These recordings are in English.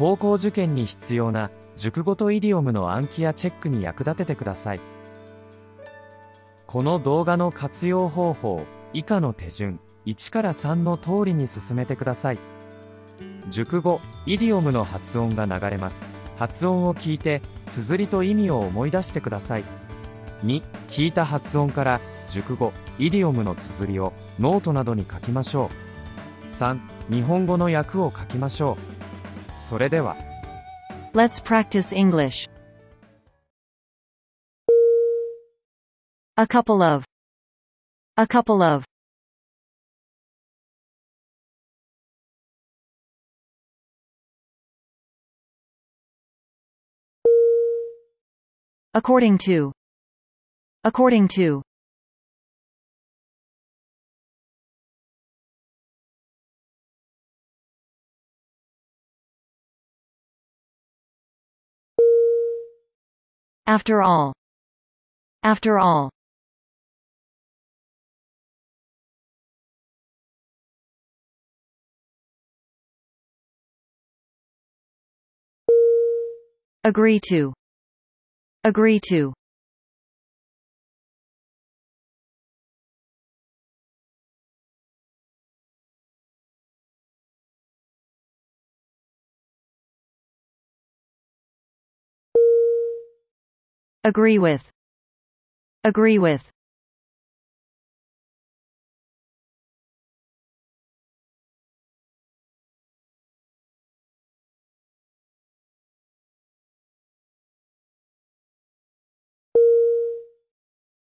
高校受験に必要な熟語とイディオムの暗記やチェックに役立ててください。この動画の活用方法、以下の手順、1から3の通りに進めてください。熟語、イディオムの発音が流れます。発音を聞いて、綴りと意味を思い出してください。2、聞いた発音から熟語、イディオムの綴りをノートなどに書きましょう。3、日本語の訳を書きましょう。それでは。Let's practice English. A couple of. A couple of. According to. According to. After all. After all. Agree to. Agree to. Agree with. Agree with.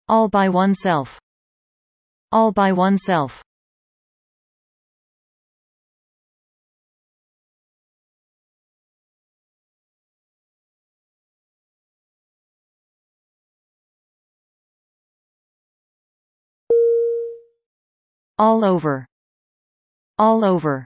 All by oneself. All by oneself. All over. All over.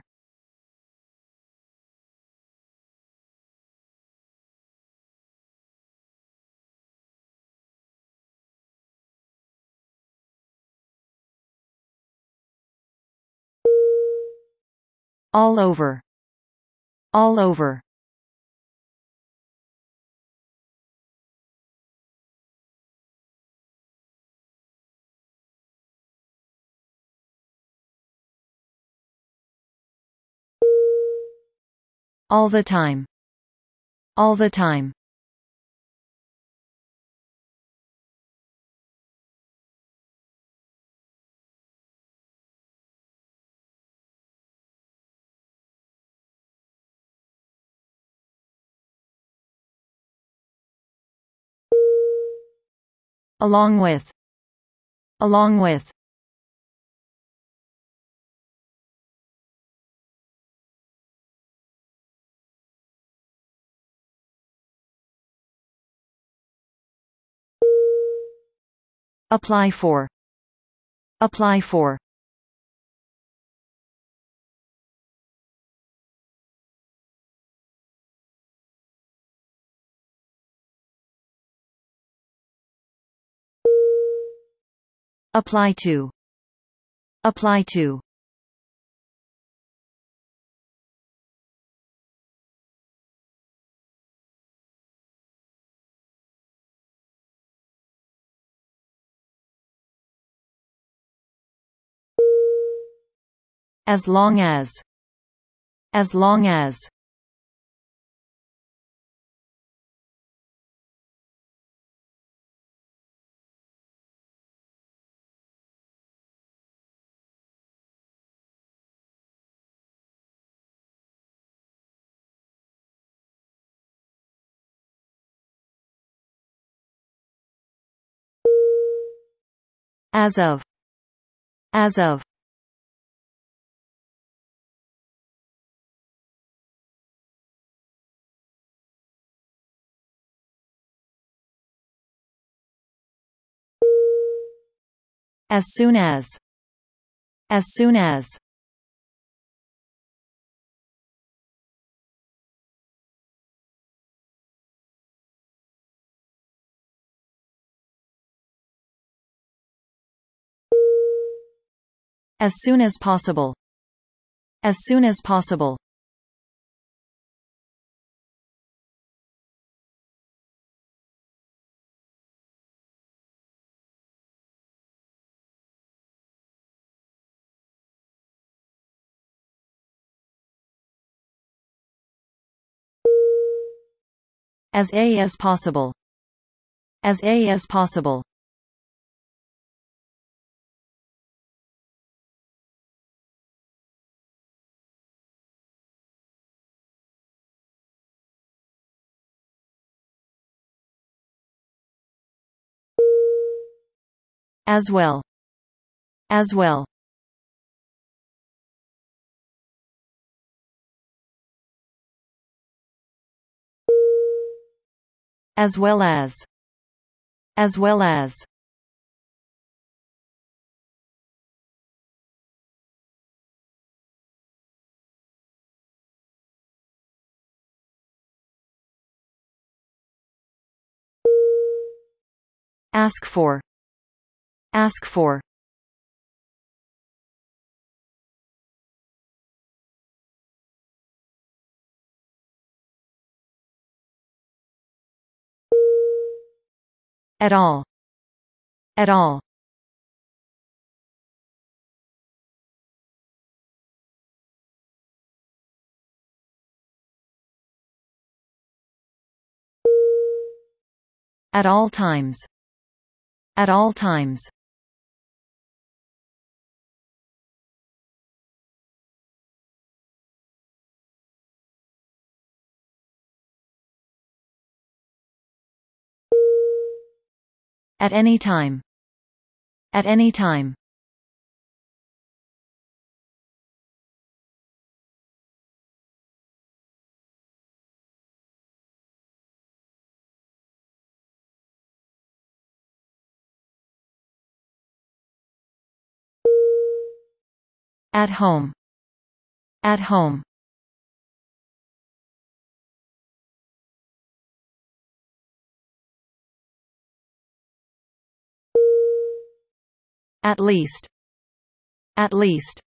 All over. All over. All the time. All the time. Along with. Along with. Apply for. Apply for. Apply to. Apply to. As long as. As long as. As of. As of. As soon as. As soon as. As soon as possible. As soon as possible. As A as possible. As A as possible. As well. As well. As well as. As well as. Ask for. Ask for. At all. At all. At all times. At all times. At any time. At any time. At home. At home. At least. At least.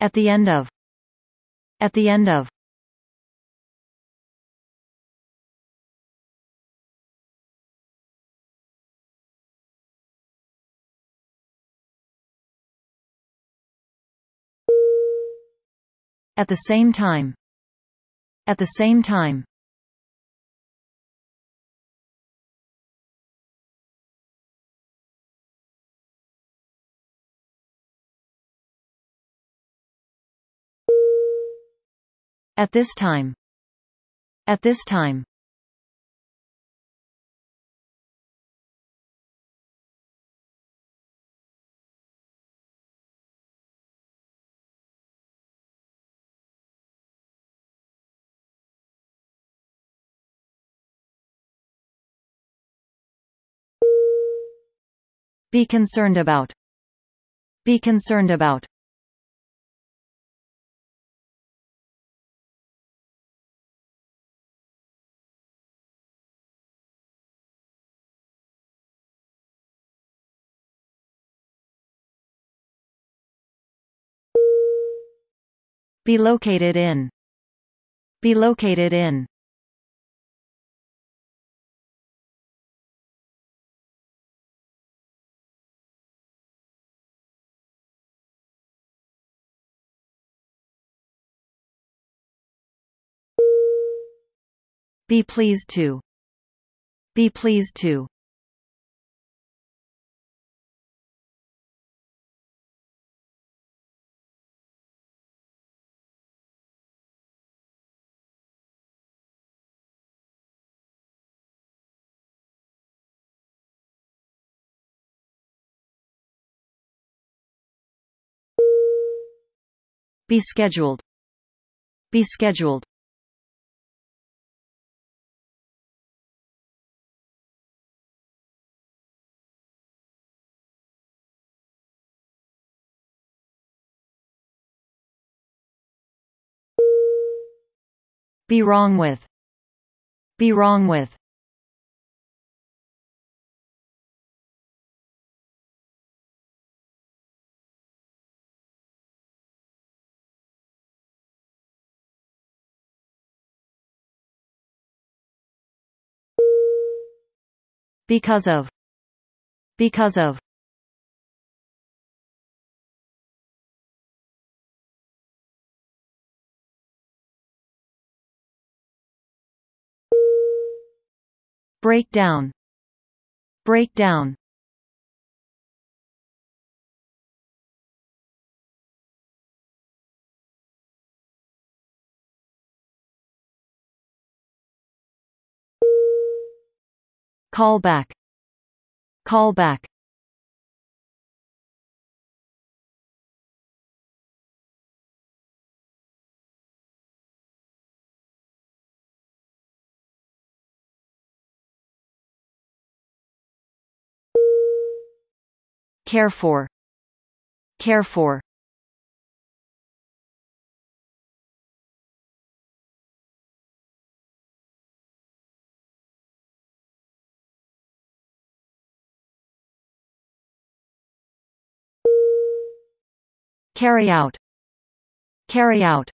At the end of. At the end of. At the same time. At the same time. At this time. At this time. Be concerned about. Be concerned about. Be located in. Be located in. Be pleased to. Be pleased to. Be scheduled. Be scheduled. Be wrong with. Be wrong with. Because of. Because of. Break down. Break down. Call back. Call back. Care for. Care for. Carry out. Carry out.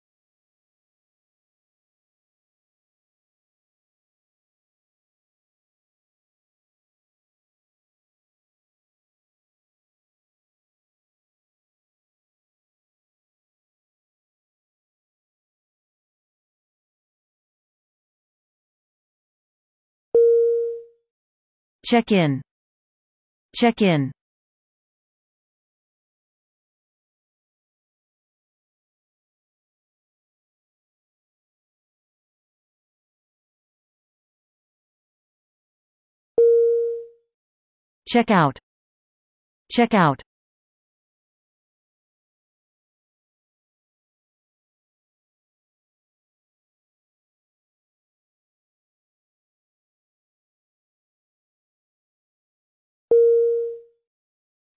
Check in. Check in. Check out. Check out.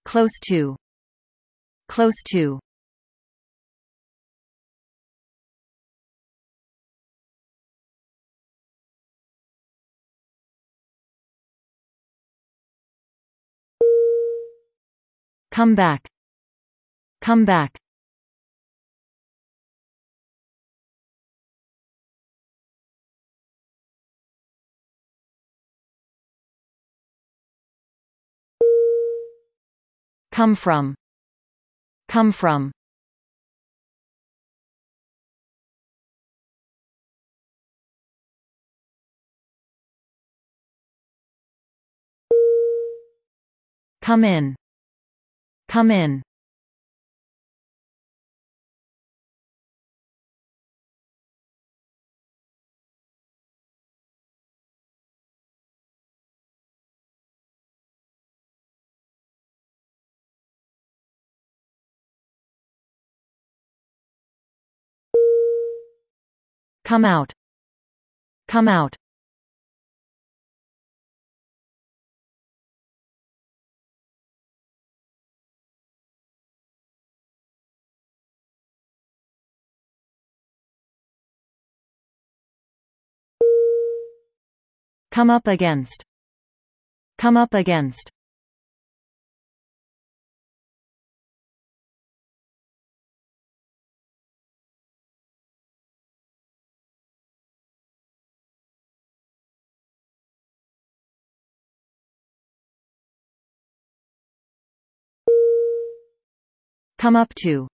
Close to. Close to. Come back. Come back. Come from. Come from. Come in. Come in. Come out. Come out. Come up against. Come up against. Come up to.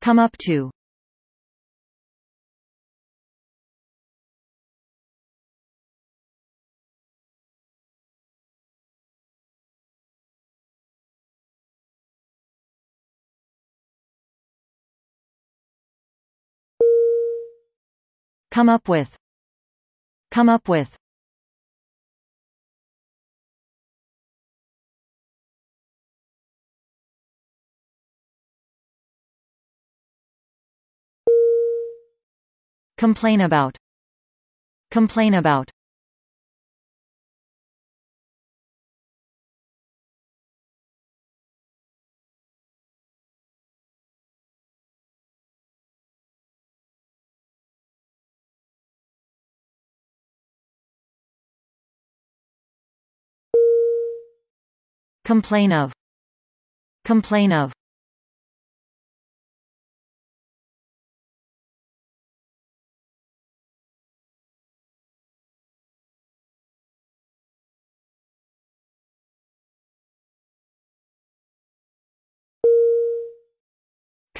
Come up to. Come up with. Come up with. Complain about. Complain about. Complain of. Complain of.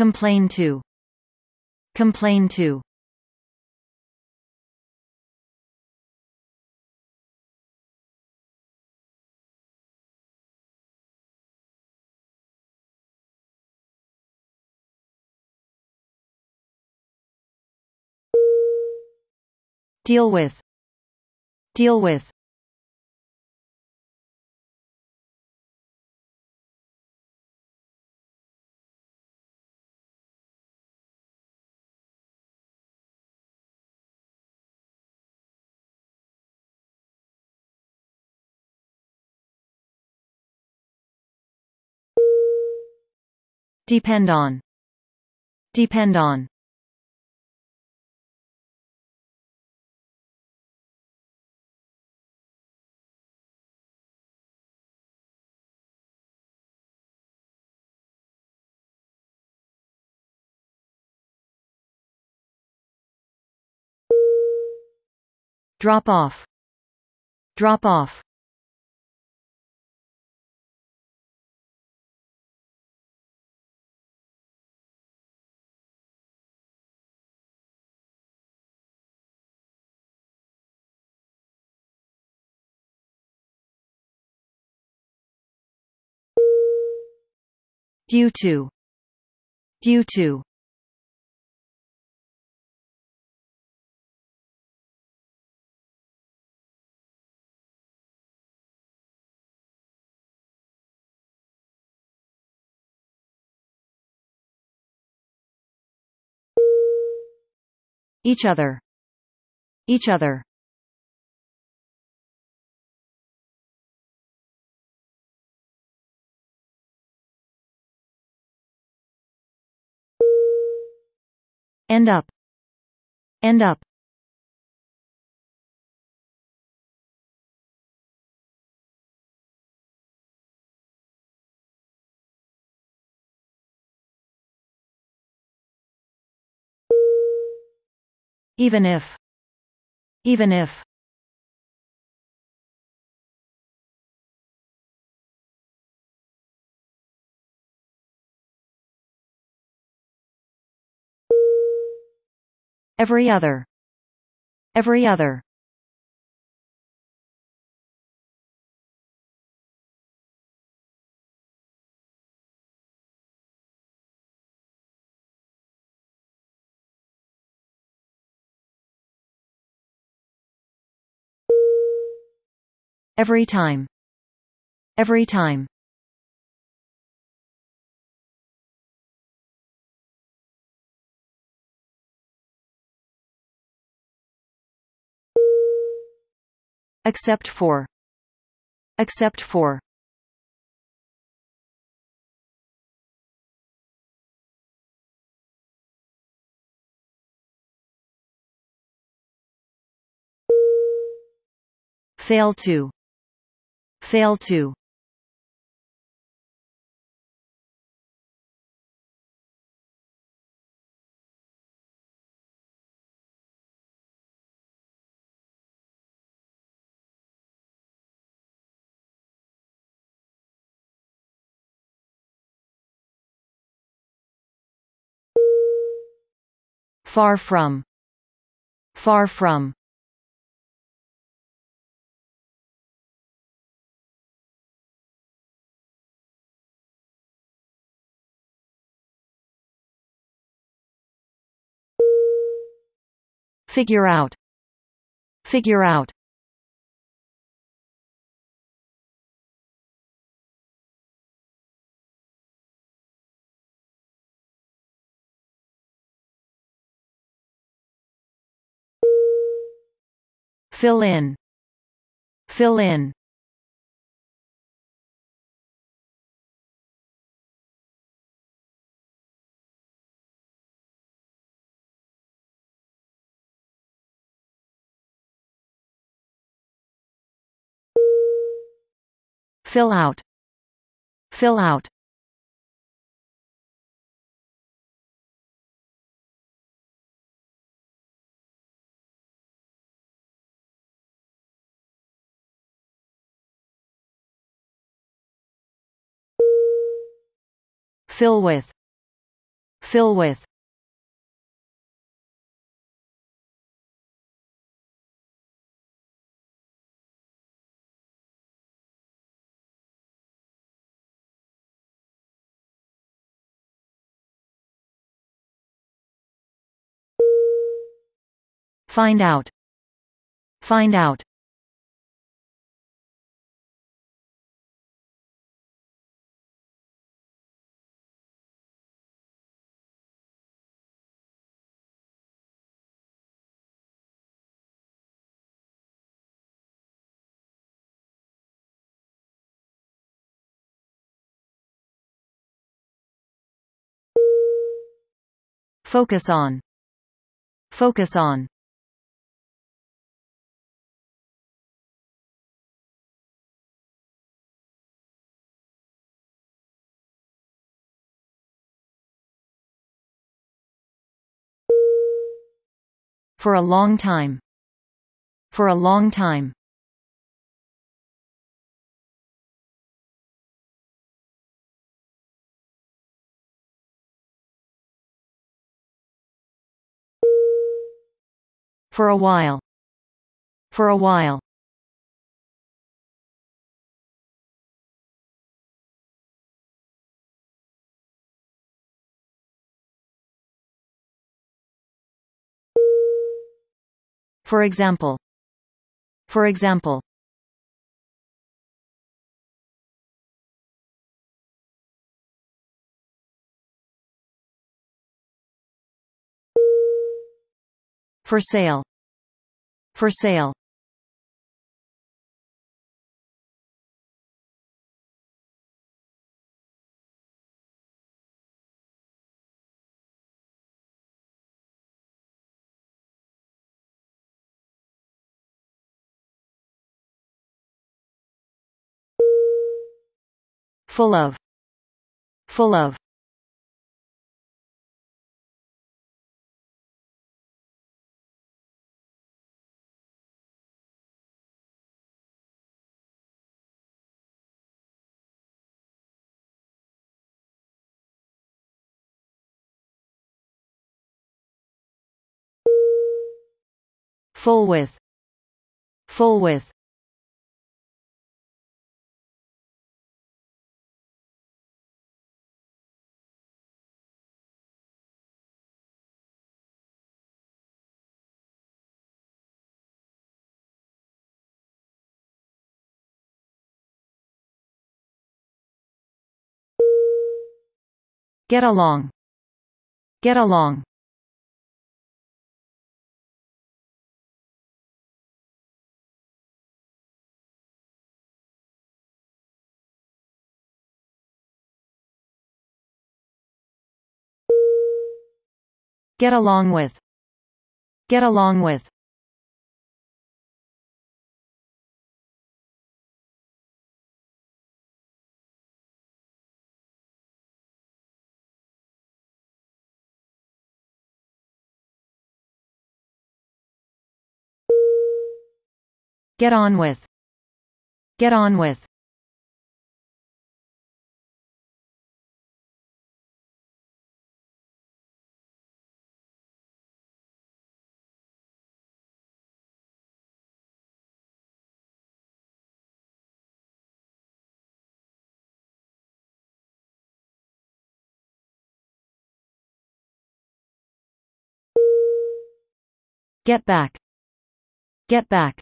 Complain to. Complain to. Deal with. Deal with. Depend on. Depend on. Drop off. Drop off. Due to. Due to. Each other. Each other. End up. End up. Even if. Even if. Every other. Every other. Every time. Every time. Except for. Except for. Fail to. Fail to. Far from. Far from. Figure out. Figure out. Fill in. Fill in. Fill out. Fill out. Fill with. Fill with. Find out. Find out. Focus on. Focus on. For a long time. For a long time. For a while. For a while. For example. For example. For sale. For sale. Full of. Full of. Full with. Full with. Get along. Get along. Get along with. Get along with. Get on with. Get on with. Get back. Get back.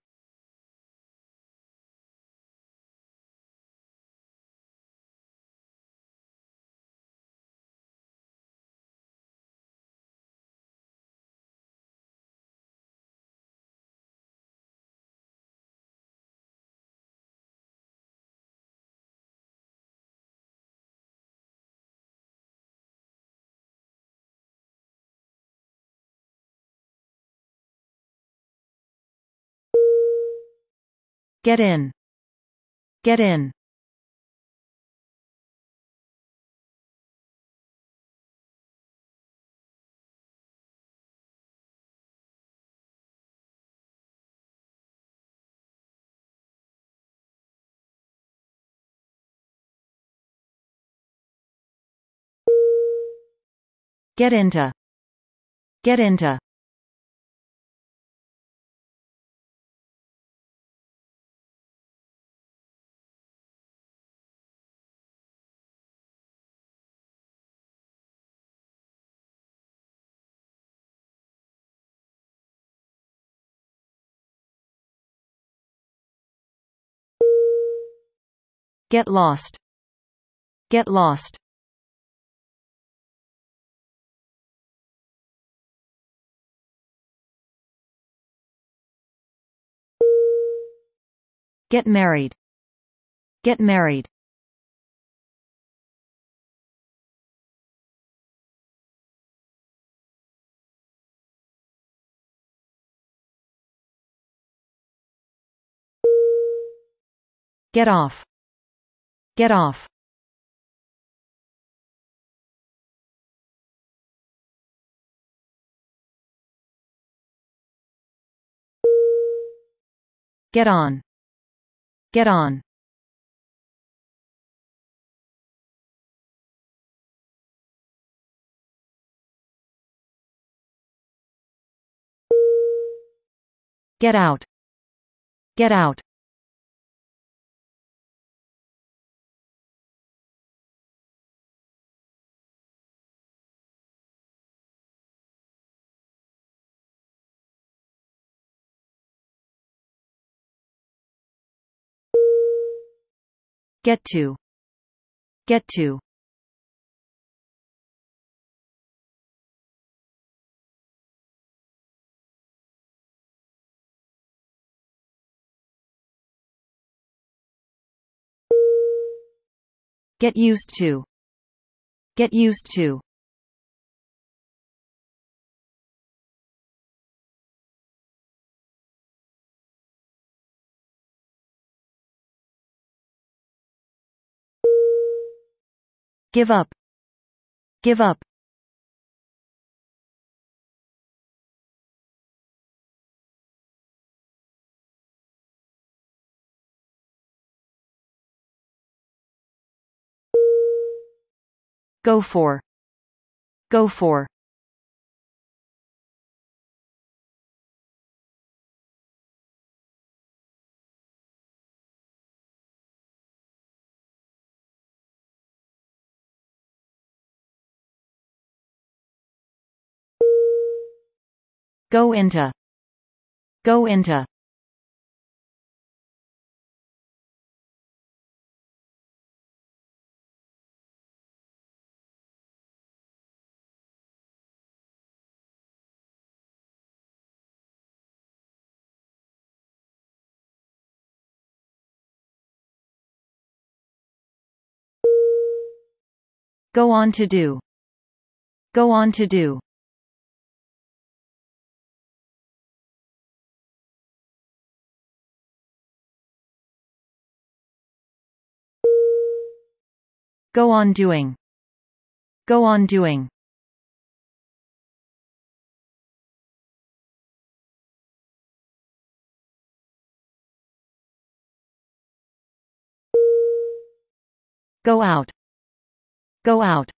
Get in. Get in. Get into. Get into. Get lost. Get lost. Get married. Get married. Get off. Get off. Get on. Get on. Get out. Get out. Get to. Get to. Get used to. Get used to. Give up. Give up. Go for. Go for. Go into. Go into. Go on to do. Go on to do. Go on doing. Go on doing. Go out. Go out.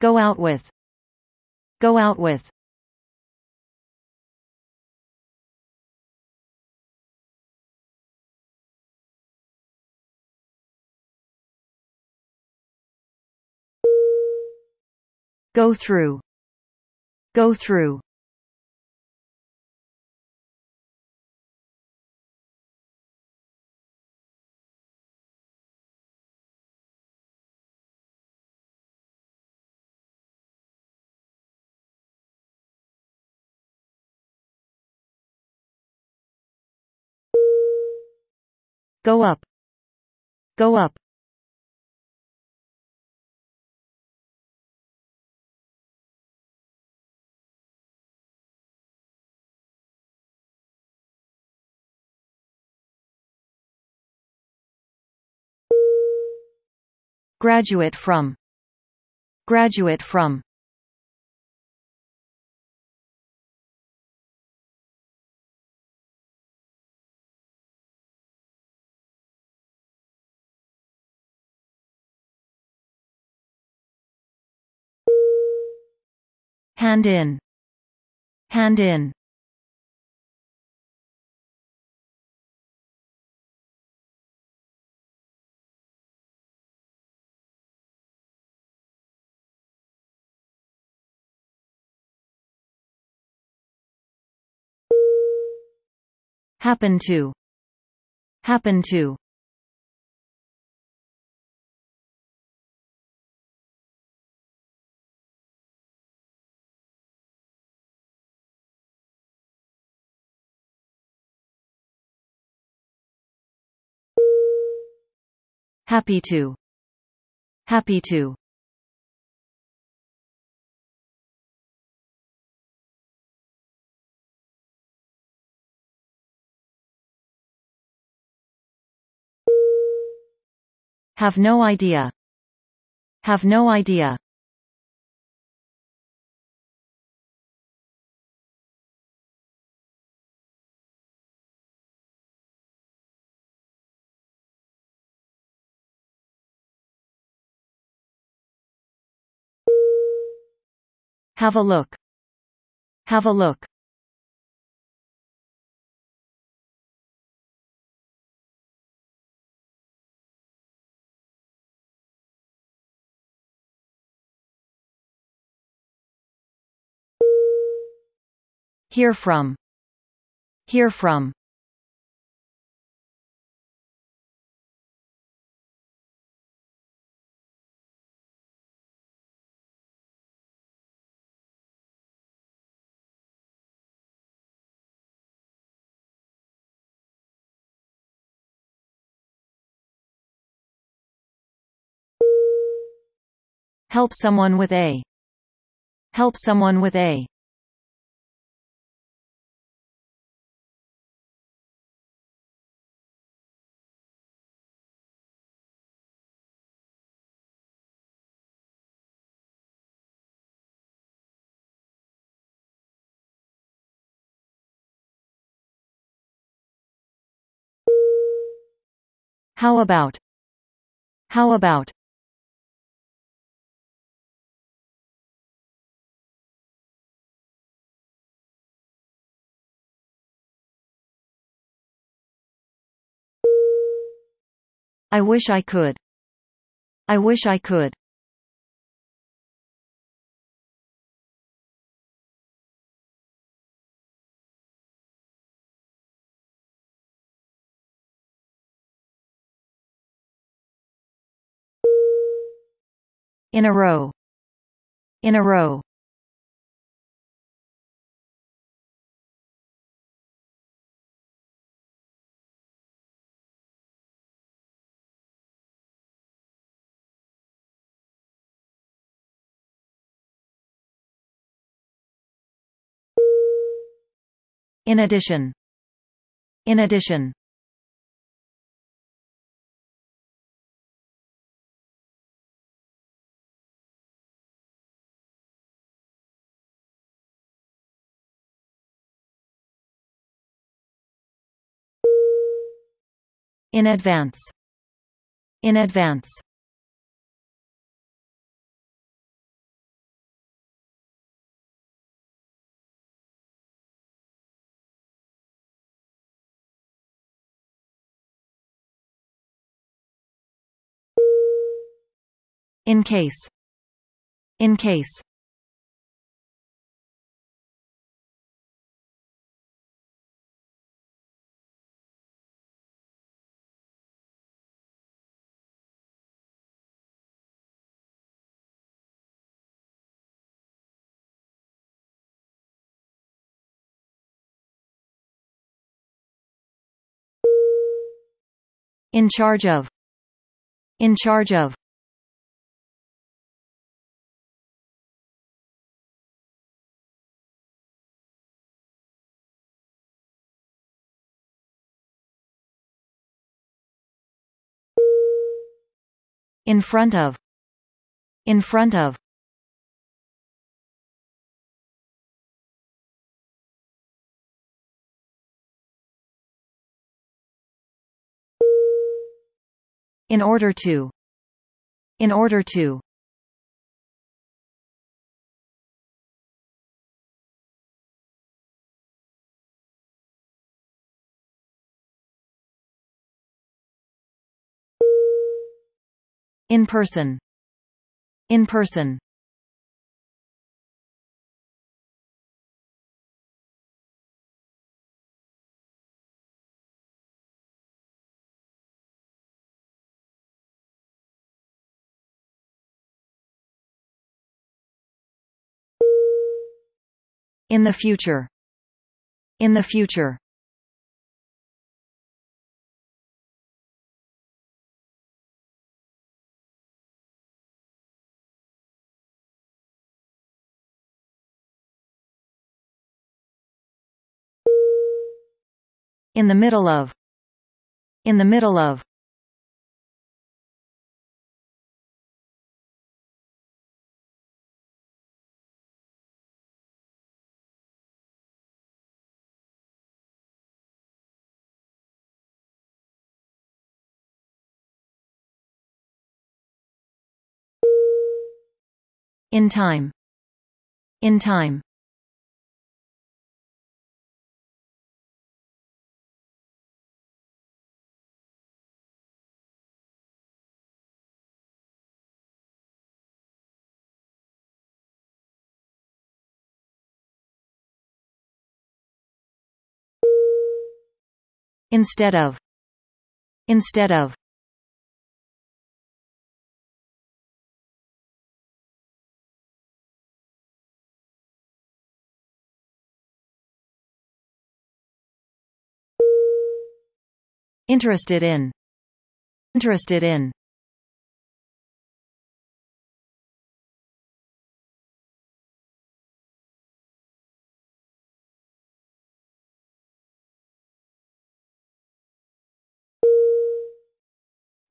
Go out with. Go out with. Go through. Go through. Go up. Go up. Graduate from. Graduate from. Hand in. Hand in. Happen to. Happen to. Happy to. Happy to. Have no idea. Have no idea. Have a look. Have a look. Hear from. Hear from. Help someone with a. Help someone with a. How about? How about? I wish I could. I wish I could. In a row. In a row. In addition. In addition. In advance. In advance. In case. In case. In charge of. In charge of. In front of. In front of. In order to. In order to. In person. In person. In the future. In the future. In the middle of. In the middle of. In time. In time. Instead of. Instead of. Interested in. Interested in.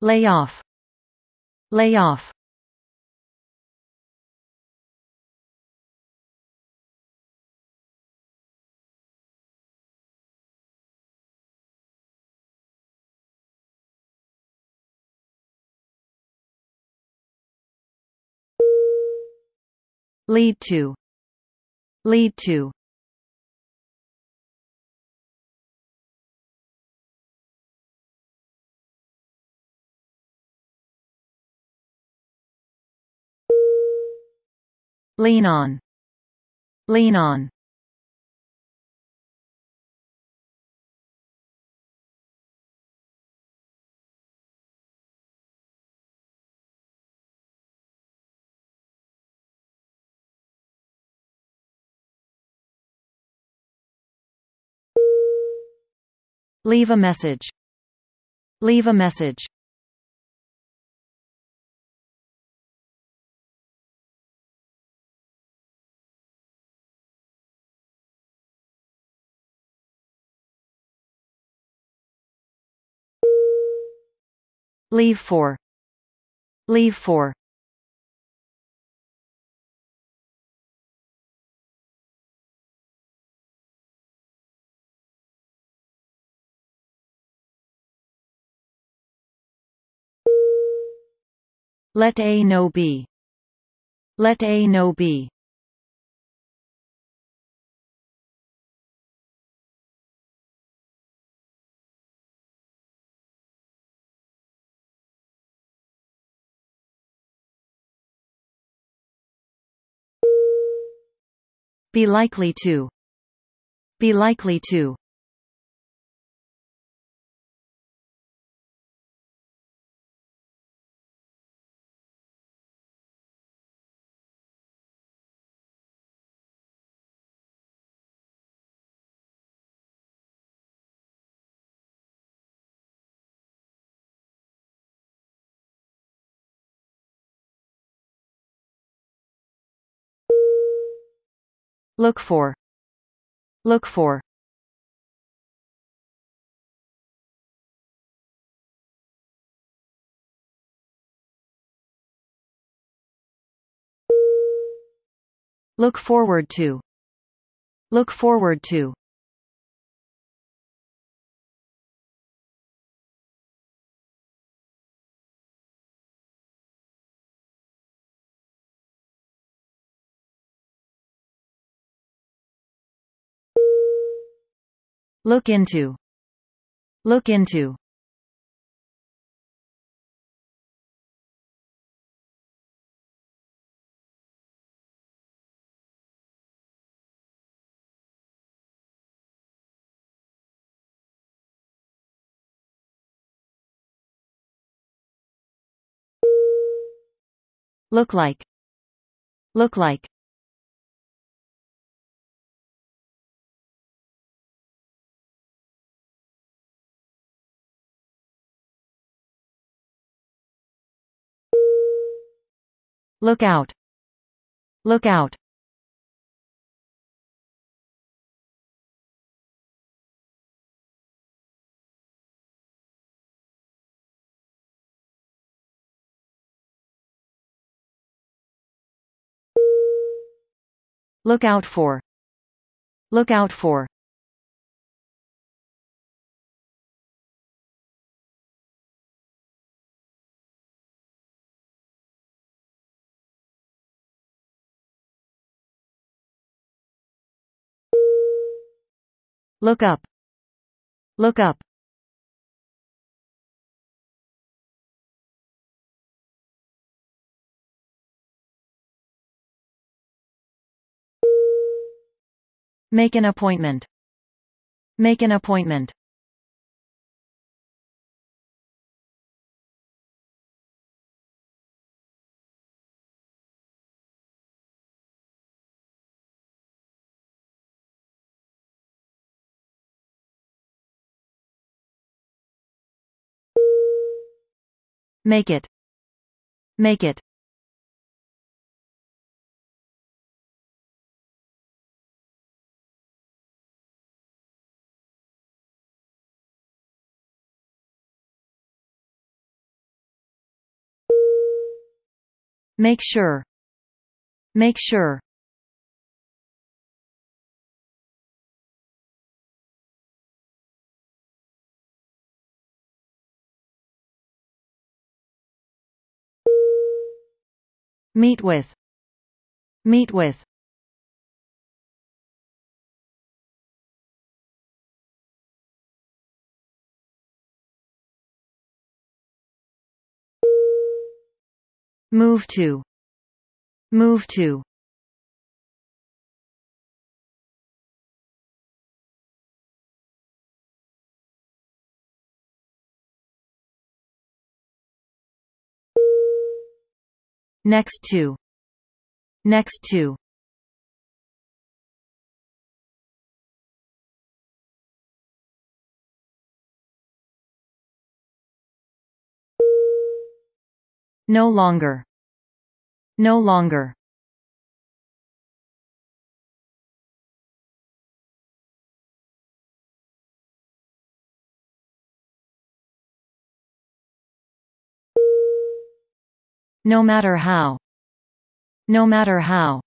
Lay off. Lay off. Lead to. Lead to. Lean on. Lean on. Leave a message. Leave a message. Leave for. Leave for. Let A know B. Let A know B. Be likely to. Be likely to. Look for. Look for. Look forward to. Look forward to. Look into. Look into. Look like. Look like. Look out. Look out. Look out for. Look out for. Look up. Look up. Make an appointment. Make an appointment. Make it. Make it. Make sure. Make sure. Meet with. Meet with. Move to. Move to. Next to. Next to. No longer. No longer. No matter how. No matter how.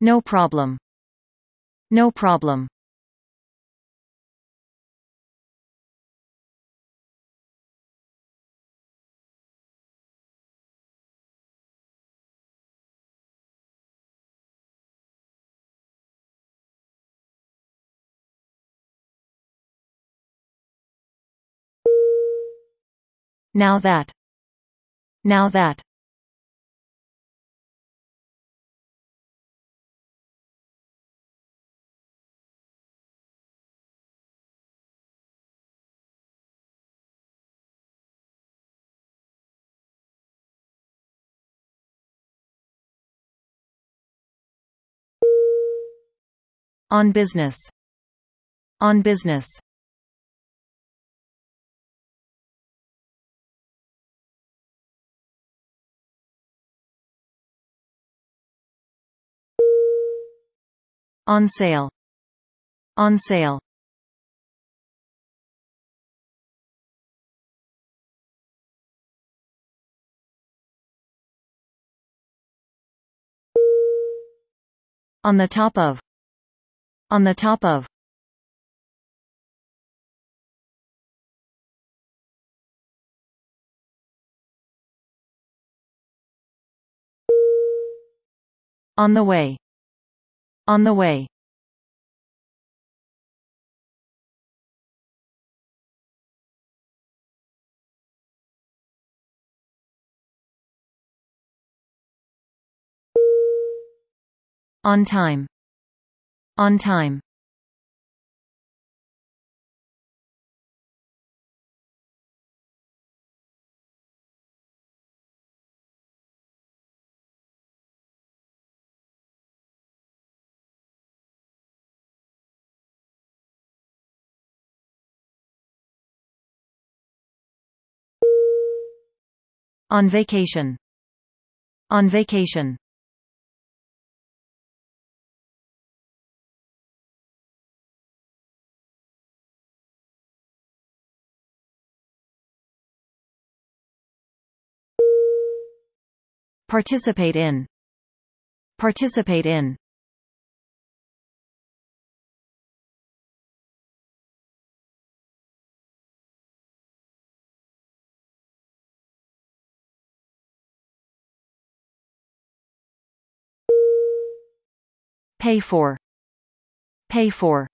No problem. No problem. Now that. Now that. On business. On business. On sale. On sale. On the top of. On the top of. On the way. On the Way On time. On time. On vacation. On vacation. Participate in. Participate in. Pay for. Pay for.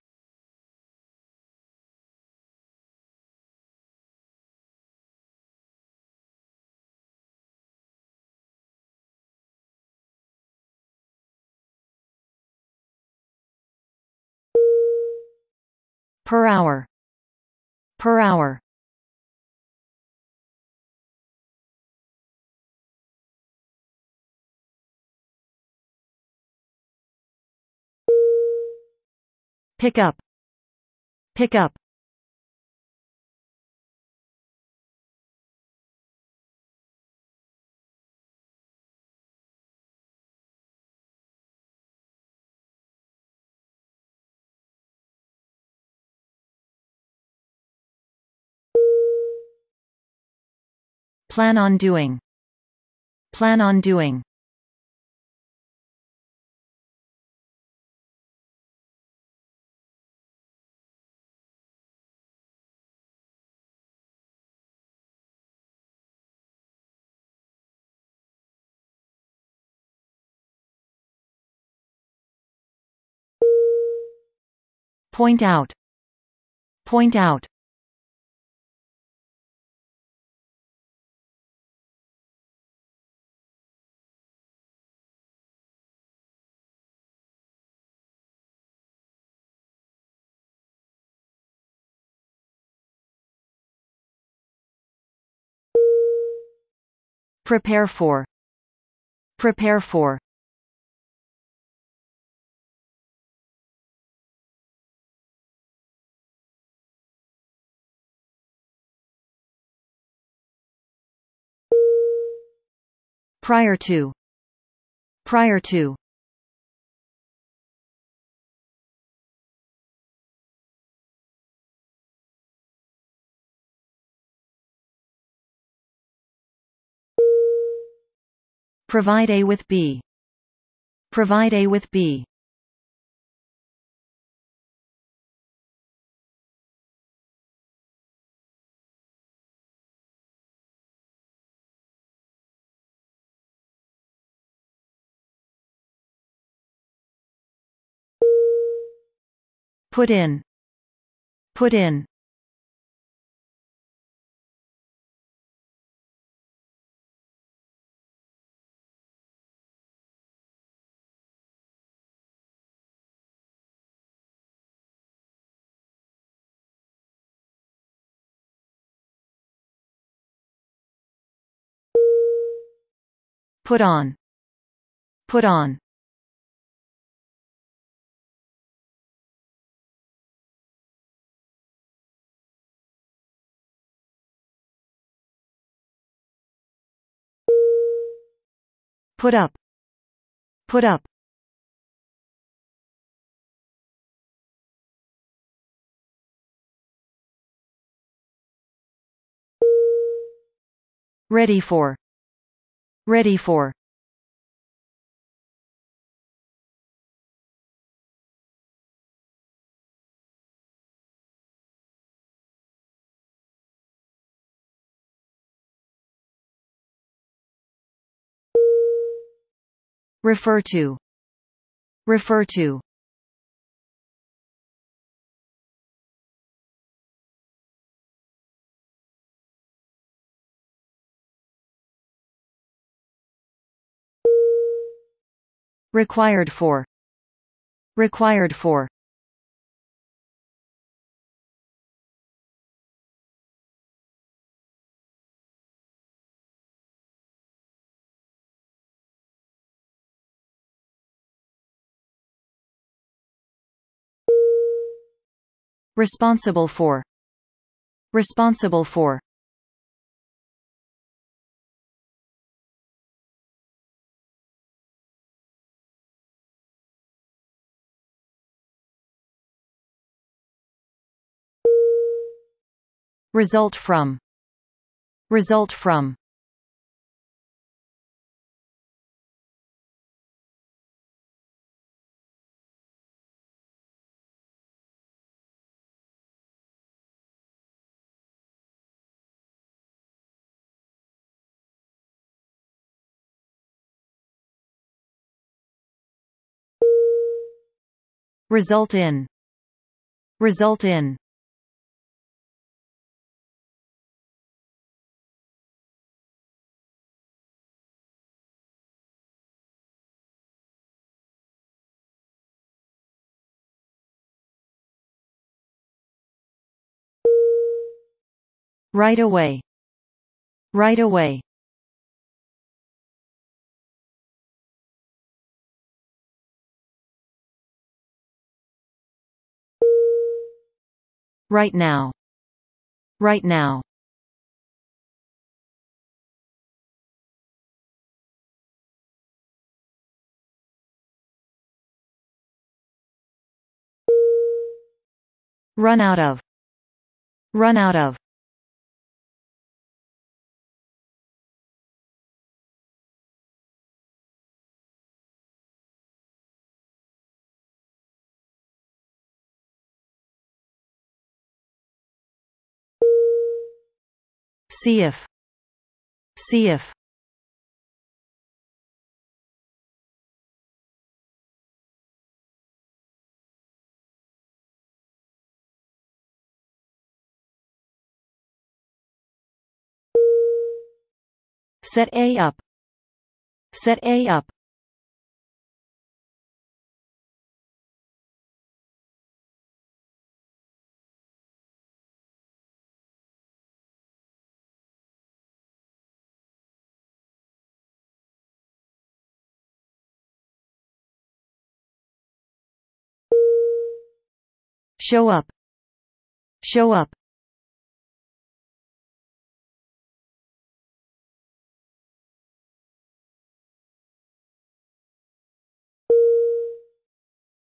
Per hour. Per hour. Pick up. Pick up. Plan on doing. Plan on doing. Point out. Point out. Prepare for. Prepare for. Prior to. Prior to. Provide A with B. Provide A with B. Put in. Put in. Put on. Put on. Put up. Put up. Ready for. Ready for. Refer to. Refer to. Required for. Required for. Responsible for. Responsible for. Result from. Result from. Result in. Result in. Right away. Right away. Right now. Right now. Run out of. Run out of. See if. Set A up. Set A up. Show up. Show up.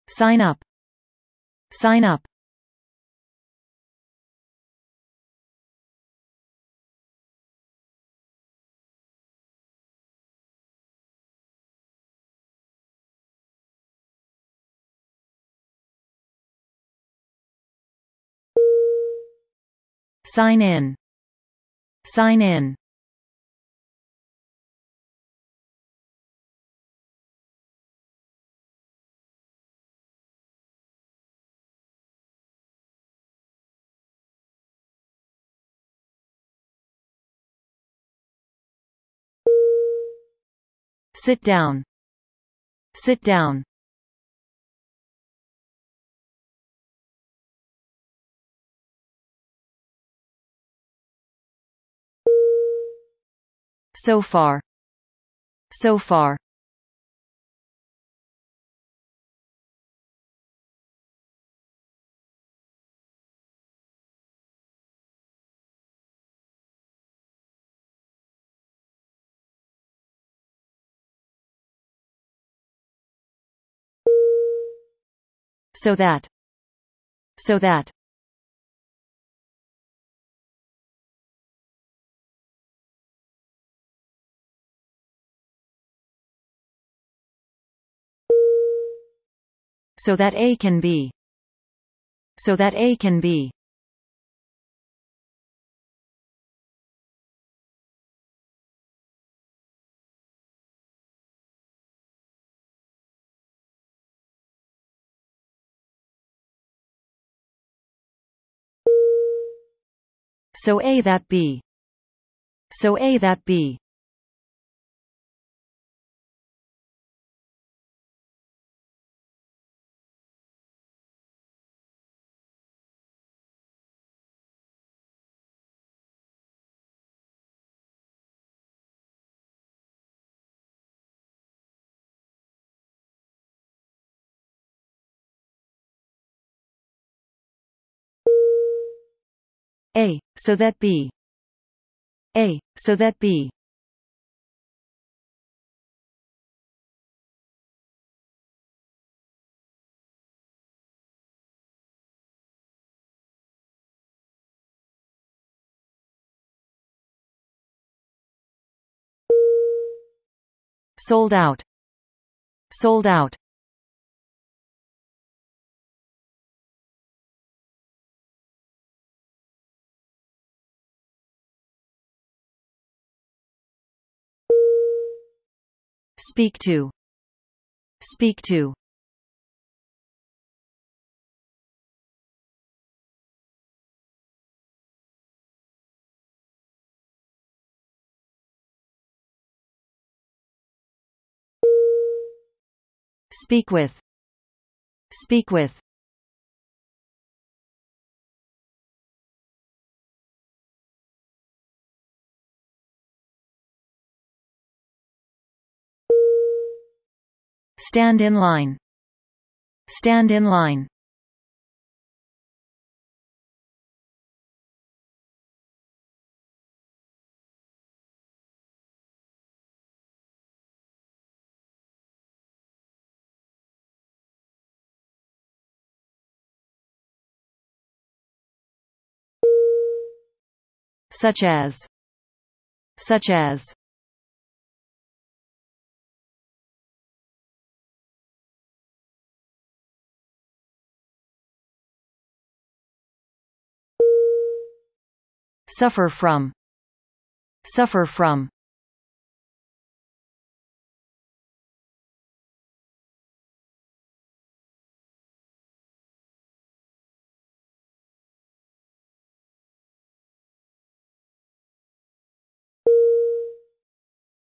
Sign up. Sign up. Sign in. Sign in. Sit down. Sit down. So far. So far. So that. So that. So that A can be. So that A can be. So A that B. So A that B. A, so that B. A, so that B. Sold out. Sold out. Speak to. Speak to. Speak with. Speak with. Stand in line. Stand in line. Such as. Such as. Suffer from. Suffer from.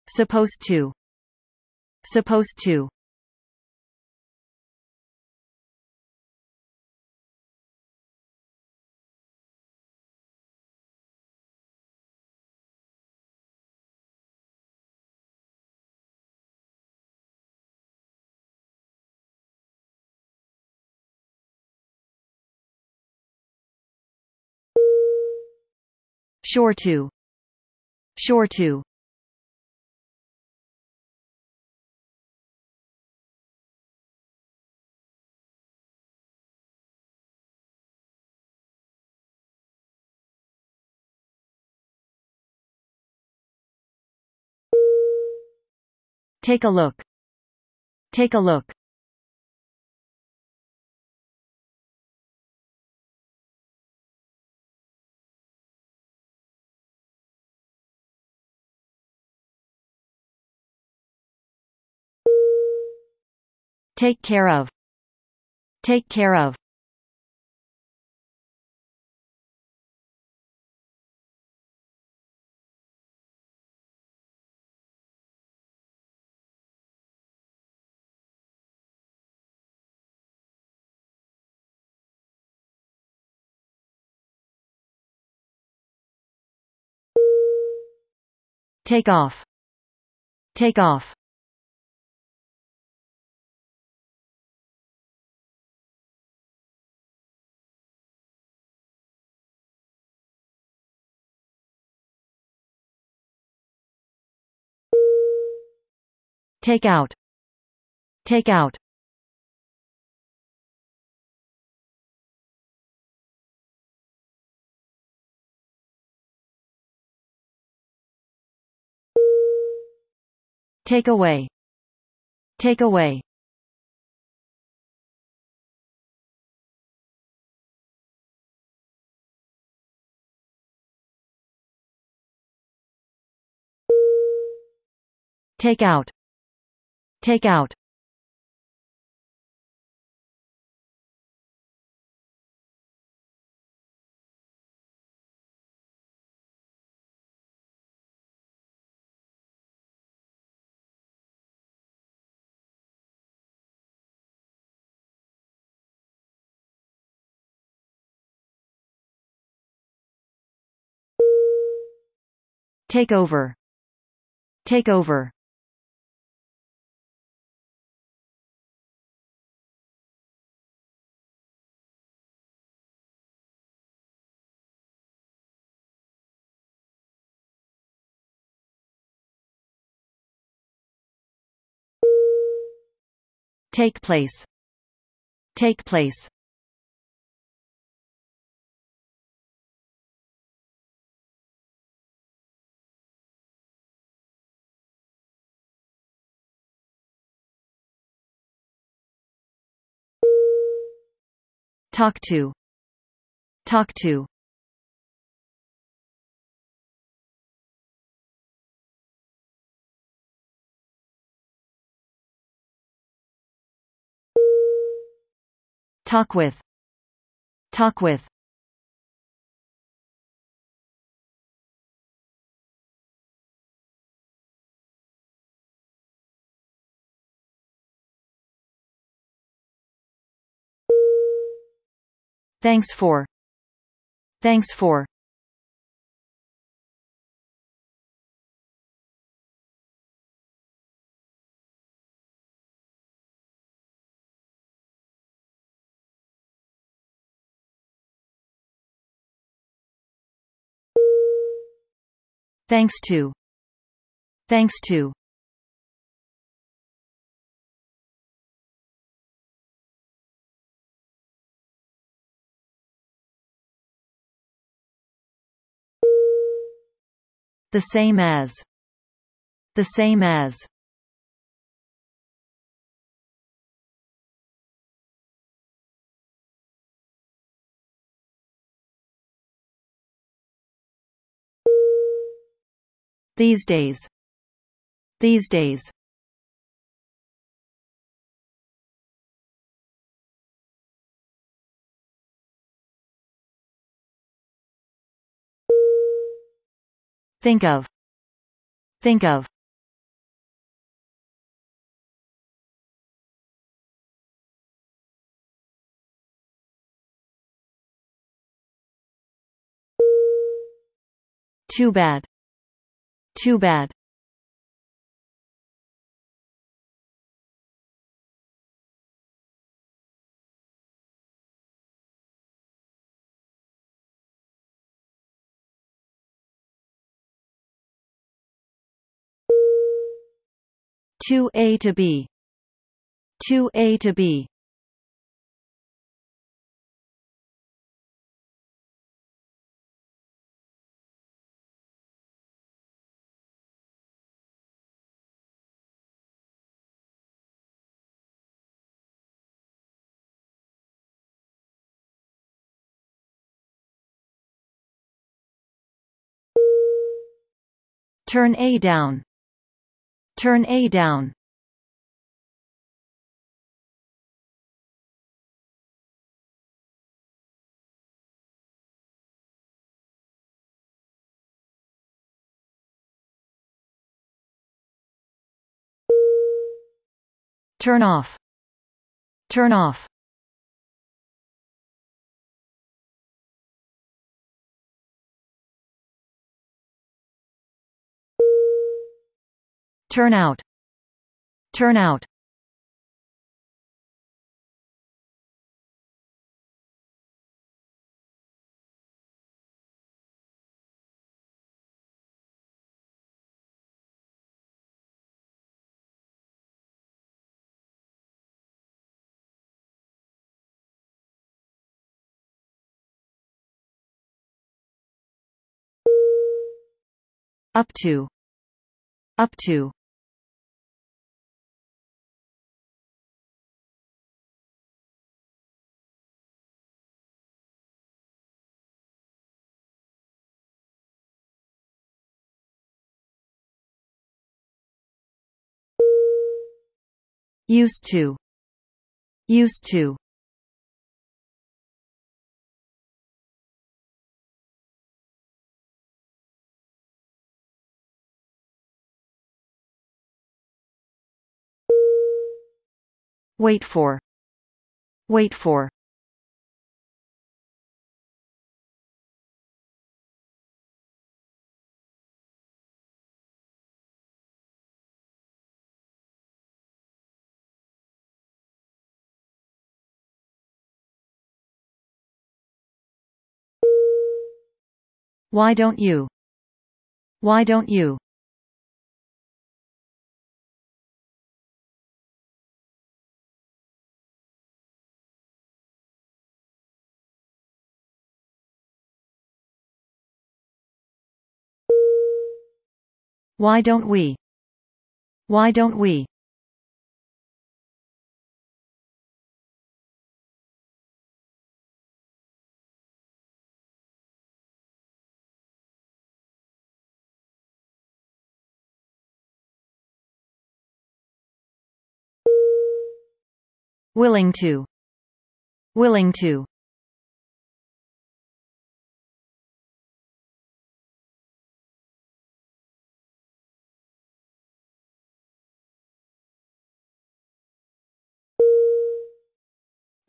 Supposed to. Supposed to. Sure to. Sure to. Take a look. Take a look. Take care of. Take care of. Take off. Take off. Take out. Take out. Take away. Take away. Take out. Take out. Take over. Take over. Take place. Take place. Talk to. Talk to. Talk with. Talk with. Thanks for. Thanks for. Thanks to. Thanks to. The same as. The same as. These days. These days. Think of. Think of. Too bad. Too bad. Too A to B. Too A to B. Turn A down. Turn A down. Turn off. Turn off. Turn out. Turn out. Up to. Up to. Used to. Used to. Wait for. Wait for. Why don't you? Why don't you? Why don't we? Why don't we? Willing to. Willing to.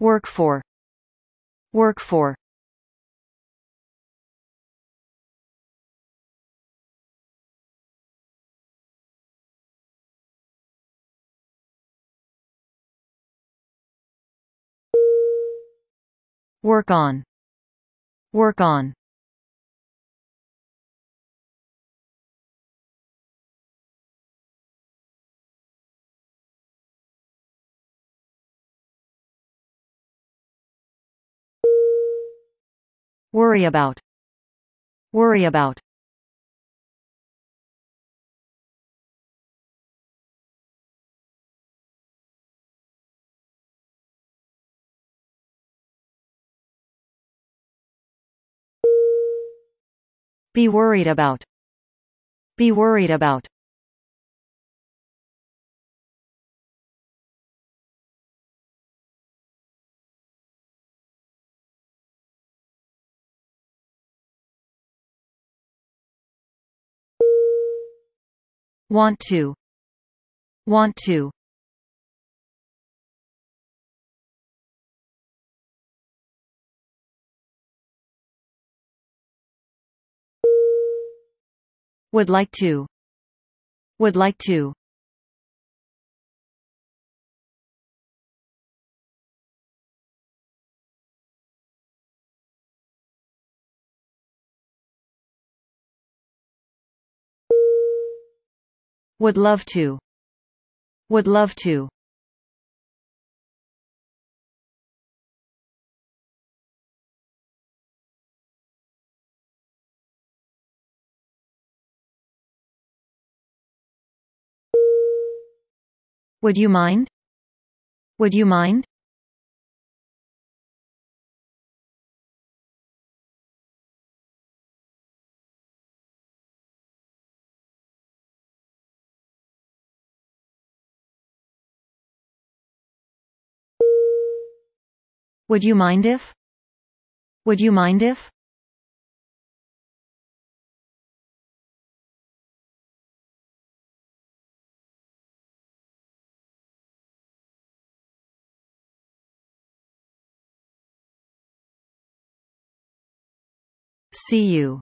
Work for. Work for. Work on. Work on. Worry about. Worry about. Be worried about. Be worried about. Want to. Want to. Would like to. Would like to. Would love to. Would love to. Would you mind? Would you mind? Would you mind if? Would you mind if? See you.